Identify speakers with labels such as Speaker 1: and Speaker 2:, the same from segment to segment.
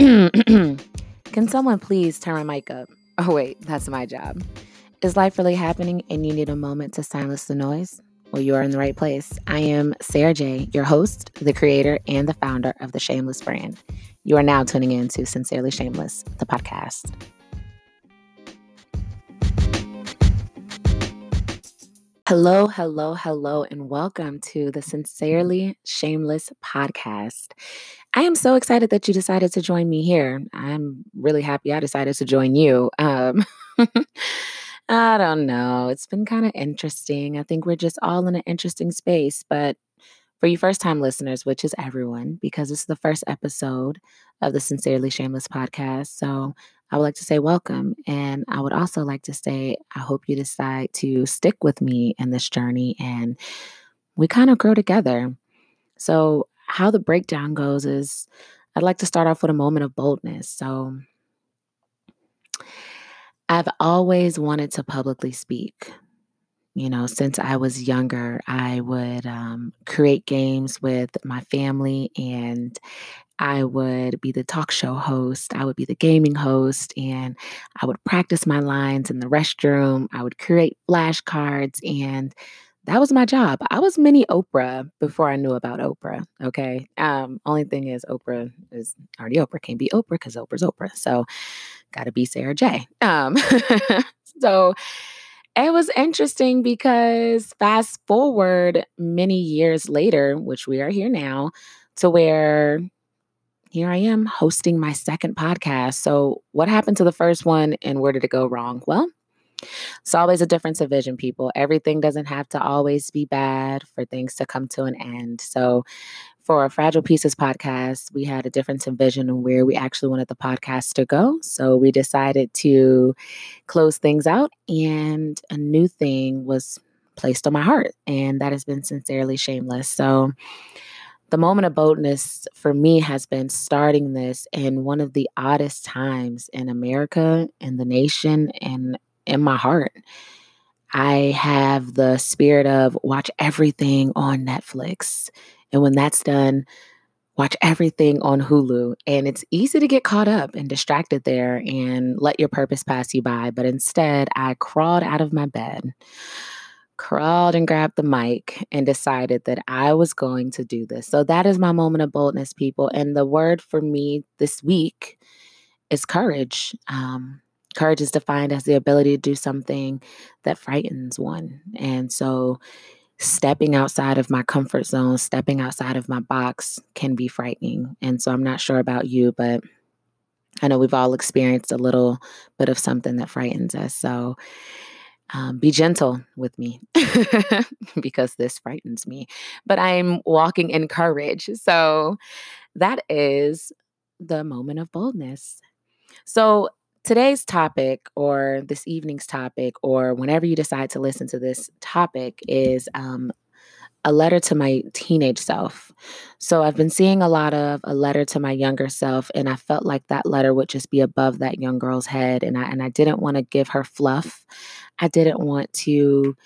Speaker 1: Can someone please turn my mic up? Oh, wait, that's my job. Is life really happening and you need a moment to silence the noise? Well, you are in the right place. I am Sarah J., your host, the creator, and the founder of the Shameless brand. You are now tuning in to Sincerely Shameless, the podcast. Hello, hello, hello, and welcome to the Sincerely Shameless podcast. I am so excited that you decided to join me here. I'm really happy I decided to join you. Um, I don't know. It's been kind of interesting. I think we're just all in an interesting space. But for you first time listeners, which is everyone, because this is the first episode of the Sincerely Shameless podcast. So I would like to say welcome. And I would also like to say, I hope you decide to stick with me in this journey and we kind of grow together. So, how the breakdown goes is I'd like to start off with a moment of boldness. So, I've always wanted to publicly speak. You know, since I was younger, I would um, create games with my family and I would be the talk show host, I would be the gaming host, and I would practice my lines in the restroom. I would create flashcards, and that was my job. I was mini Oprah before I knew about Oprah. Okay. Um, only thing is, Oprah is already Oprah. Can't be Oprah because Oprah's Oprah. So, got to be Sarah J. Um, so, it was interesting because fast forward many years later, which we are here now, to where here I am hosting my second podcast. So, what happened to the first one and where did it go wrong? Well, it's always a difference of vision, people. Everything doesn't have to always be bad for things to come to an end. So, for a Fragile Pieces podcast, we had a difference in vision on where we actually wanted the podcast to go. So, we decided to close things out, and a new thing was placed on my heart, and that has been sincerely shameless. So, the moment of boldness for me has been starting this in one of the oddest times in America, in the nation, and in my heart. I have the spirit of watch everything on Netflix. And when that's done, watch everything on Hulu. And it's easy to get caught up and distracted there and let your purpose pass you by. But instead, I crawled out of my bed crawled and grabbed the mic and decided that I was going to do this. So that is my moment of boldness, people. And the word for me this week is courage. Um, courage is defined as the ability to do something that frightens one. And so stepping outside of my comfort zone, stepping outside of my box can be frightening. And so I'm not sure about you, but I know we've all experienced a little bit of something that frightens us. So um, be gentle with me because this frightens me, but I'm walking in courage. So that is the moment of boldness. So today's topic, or this evening's topic, or whenever you decide to listen to this topic, is um, a letter to my teenage self. So I've been seeing a lot of a letter to my younger self and I felt like that letter would just be above that young girl's head and I and I didn't want to give her fluff. I didn't want to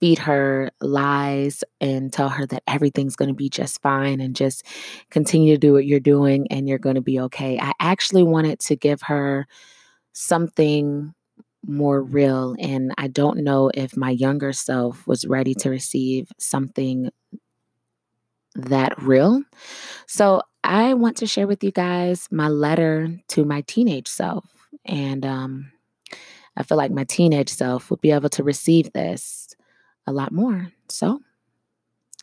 Speaker 1: feed her lies and tell her that everything's going to be just fine and just continue to do what you're doing and you're going to be okay. I actually wanted to give her something more real. And I don't know if my younger self was ready to receive something that real. So I want to share with you guys my letter to my teenage self. And um, I feel like my teenage self would be able to receive this a lot more. So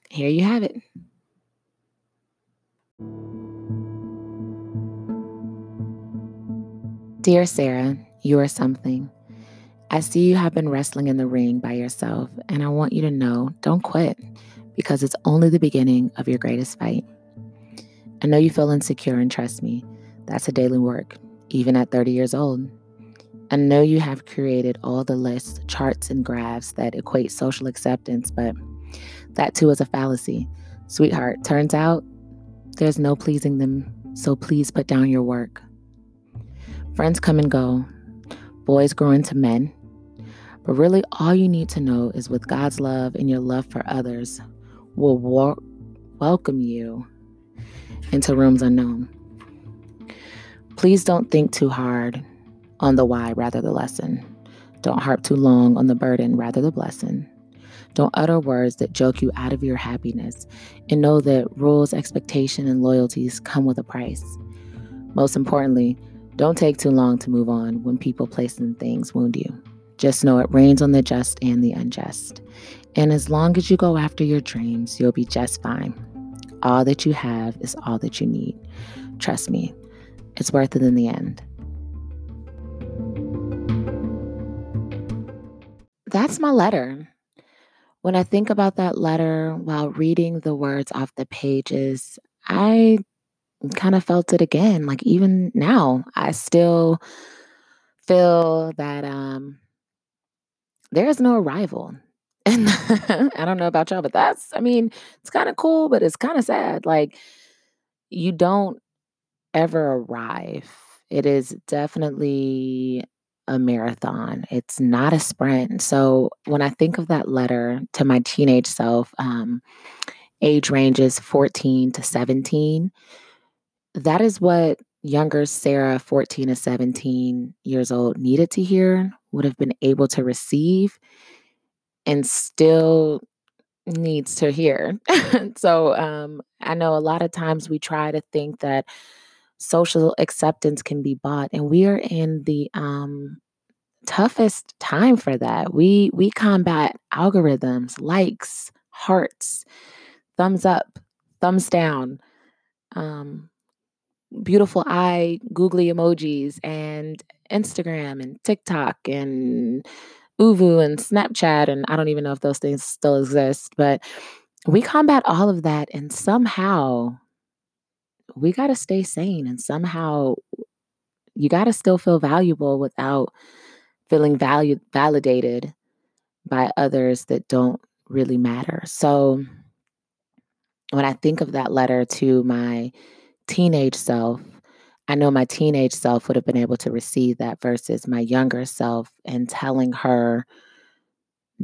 Speaker 1: here you have it. Dear Sarah, you are something. I see you have been wrestling in the ring by yourself, and I want you to know don't quit because it's only the beginning of your greatest fight. I know you feel insecure, and trust me, that's a daily work, even at 30 years old. I know you have created all the lists, charts, and graphs that equate social acceptance, but that too is a fallacy. Sweetheart, turns out there's no pleasing them, so please put down your work. Friends come and go, boys grow into men, but really, all you need to know is with God's love and your love for others will welcome you into rooms unknown. Please don't think too hard on the why, rather the lesson. Don't harp too long on the burden, rather the blessing. Don't utter words that joke you out of your happiness, and know that rules, expectation, and loyalties come with a price. Most importantly, don't take too long to move on when people, place, and things wound you. Just know it rains on the just and the unjust. And as long as you go after your dreams, you'll be just fine. All that you have is all that you need. Trust me, it's worth it in the end. That's my letter. When I think about that letter while reading the words off the pages, I kind of felt it again. Like even now, I still feel that um there is no arrival. And I don't know about y'all, but that's I mean, it's kind of cool, but it's kind of sad. Like you don't ever arrive. It is definitely a marathon. It's not a sprint. So when I think of that letter to my teenage self, um, age ranges 14 to 17, that is what younger Sarah, 14 to 17 years old, needed to hear, would have been able to receive, and still needs to hear. so um, I know a lot of times we try to think that social acceptance can be bought and we are in the um toughest time for that we we combat algorithms likes hearts thumbs up thumbs down um beautiful eye googly emojis and instagram and tiktok and ooVoo and snapchat and i don't even know if those things still exist but we combat all of that and somehow we got to stay sane and somehow you got to still feel valuable without feeling valued validated by others that don't really matter. So when I think of that letter to my teenage self, I know my teenage self would have been able to receive that versus my younger self and telling her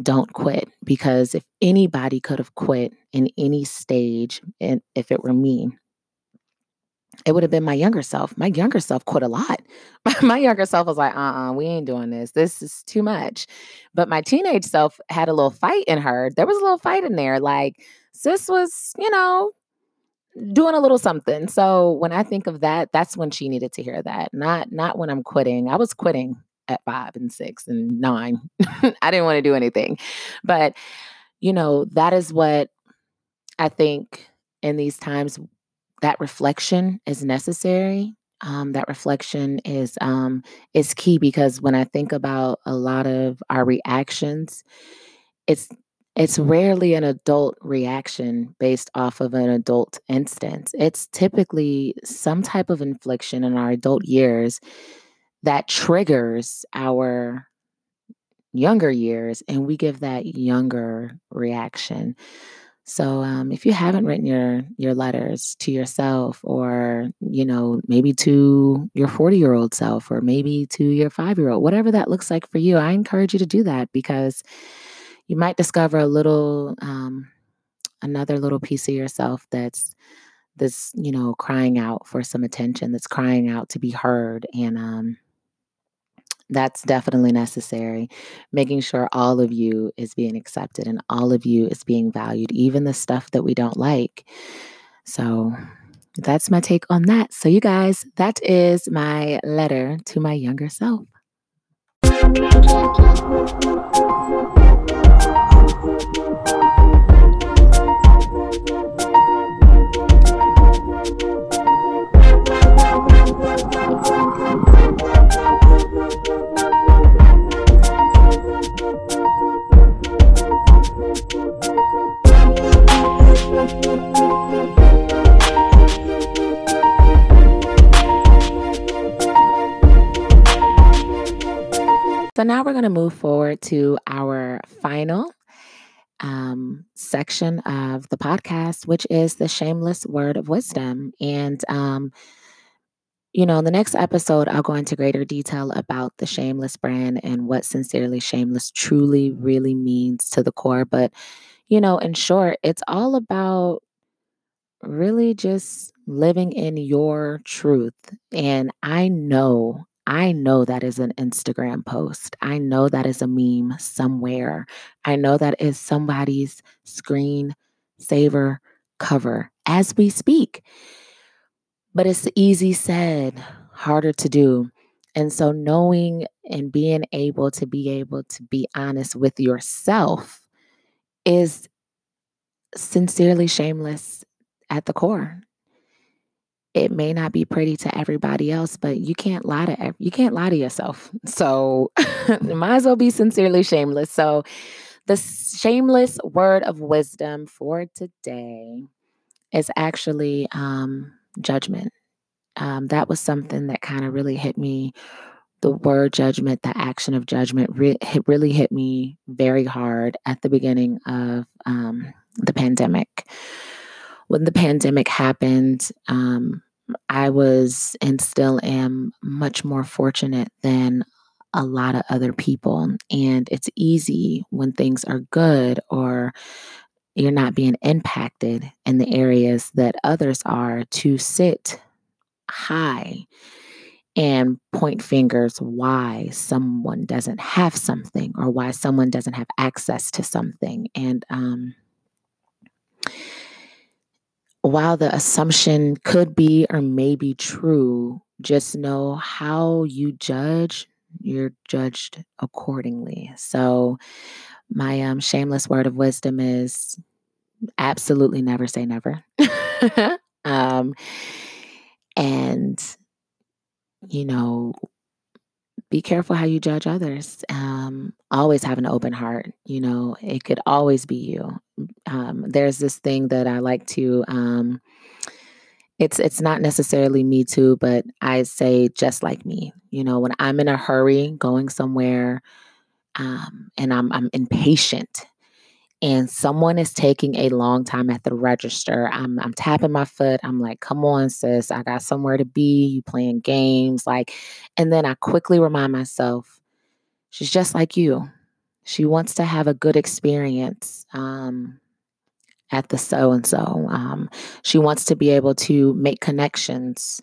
Speaker 1: don't quit because if anybody could have quit in any stage and if it were me it would have been my younger self. My younger self quit a lot. my younger self was like, uh uh-uh, uh we ain't doing this. This is too much. But my teenage self had a little fight in her. There was a little fight in there. Like, sis was, you know, doing a little something. So when I think of that, that's when she needed to hear that. Not not when I'm quitting. I was quitting at five and six and nine. I didn't want to do anything. But, you know, that is what I think in these times that reflection is necessary. Um, that reflection is um, is key because when I think about a lot of our reactions, it's it's rarely an adult reaction based off of an adult instance. It's typically some type of infliction in our adult years that triggers our younger years, and we give that younger reaction. So um, if you haven't written your your letters to yourself, or you know maybe to your forty year old self, or maybe to your five year old, whatever that looks like for you, I encourage you to do that because you might discover a little um, another little piece of yourself that's this you know crying out for some attention, that's crying out to be heard, and um, that's definitely necessary. Making sure all of you is being accepted and all of you is being valued, even the stuff that we don't like. So that's my take on that. So, you guys, that is my letter to my younger self. Now we're going to move forward to our final um, section of the podcast, which is the shameless word of wisdom. And, um, you know, in the next episode, I'll go into greater detail about the shameless brand and what sincerely shameless truly really means to the core. But, you know, in short, it's all about really just living in your truth. And I know, I know that is an Instagram post. I know that is a meme somewhere. I know that is somebody's screen saver cover as we speak. But it's easy said, harder to do. And so, knowing and being able to be able to be honest with yourself is sincerely shameless at the core. It may not be pretty to everybody else, but you can't lie to you can't lie to yourself. So, might as well be sincerely shameless. So, the shameless word of wisdom for today is actually um, judgment. Um, that was something that kind of really hit me. The word judgment, the action of judgment, re- really hit me very hard at the beginning of um, the pandemic. When the pandemic happened, um, I was and still am much more fortunate than a lot of other people. And it's easy when things are good or you're not being impacted in the areas that others are to sit high and point fingers why someone doesn't have something or why someone doesn't have access to something. And um, while the assumption could be or may be true, just know how you judge, you're judged accordingly. So, my um, shameless word of wisdom is absolutely never say never. um, and, you know, be careful how you judge others. Um, always have an open heart. You know, it could always be you. Um, there's this thing that I like to. Um, it's it's not necessarily me too, but I say just like me. You know, when I'm in a hurry going somewhere, um, and I'm I'm impatient, and someone is taking a long time at the register, I'm I'm tapping my foot. I'm like, "Come on, sis, I got somewhere to be. You playing games." Like, and then I quickly remind myself, she's just like you. She wants to have a good experience um, at the so and so. She wants to be able to make connections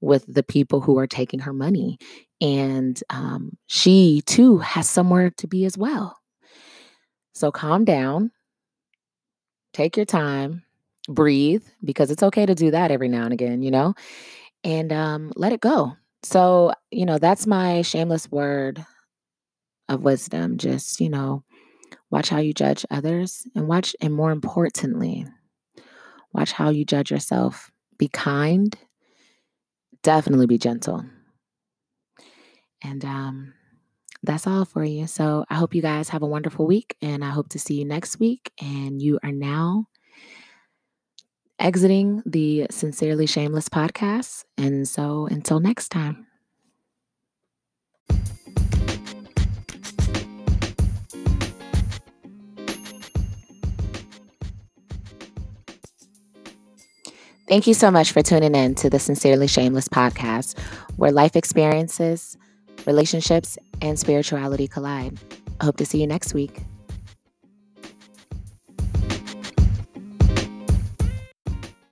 Speaker 1: with the people who are taking her money. And um, she too has somewhere to be as well. So calm down, take your time, breathe, because it's okay to do that every now and again, you know, and um, let it go. So, you know, that's my shameless word of wisdom. Just, you know, watch how you judge others and watch, and more importantly, watch how you judge yourself. Be kind, definitely be gentle. And um, that's all for you. So I hope you guys have a wonderful week and I hope to see you next week. And you are now exiting the Sincerely Shameless podcast. And so until next time. Thank you so much for tuning in to the Sincerely Shameless podcast, where life experiences, relationships, and spirituality collide. I hope to see you next week.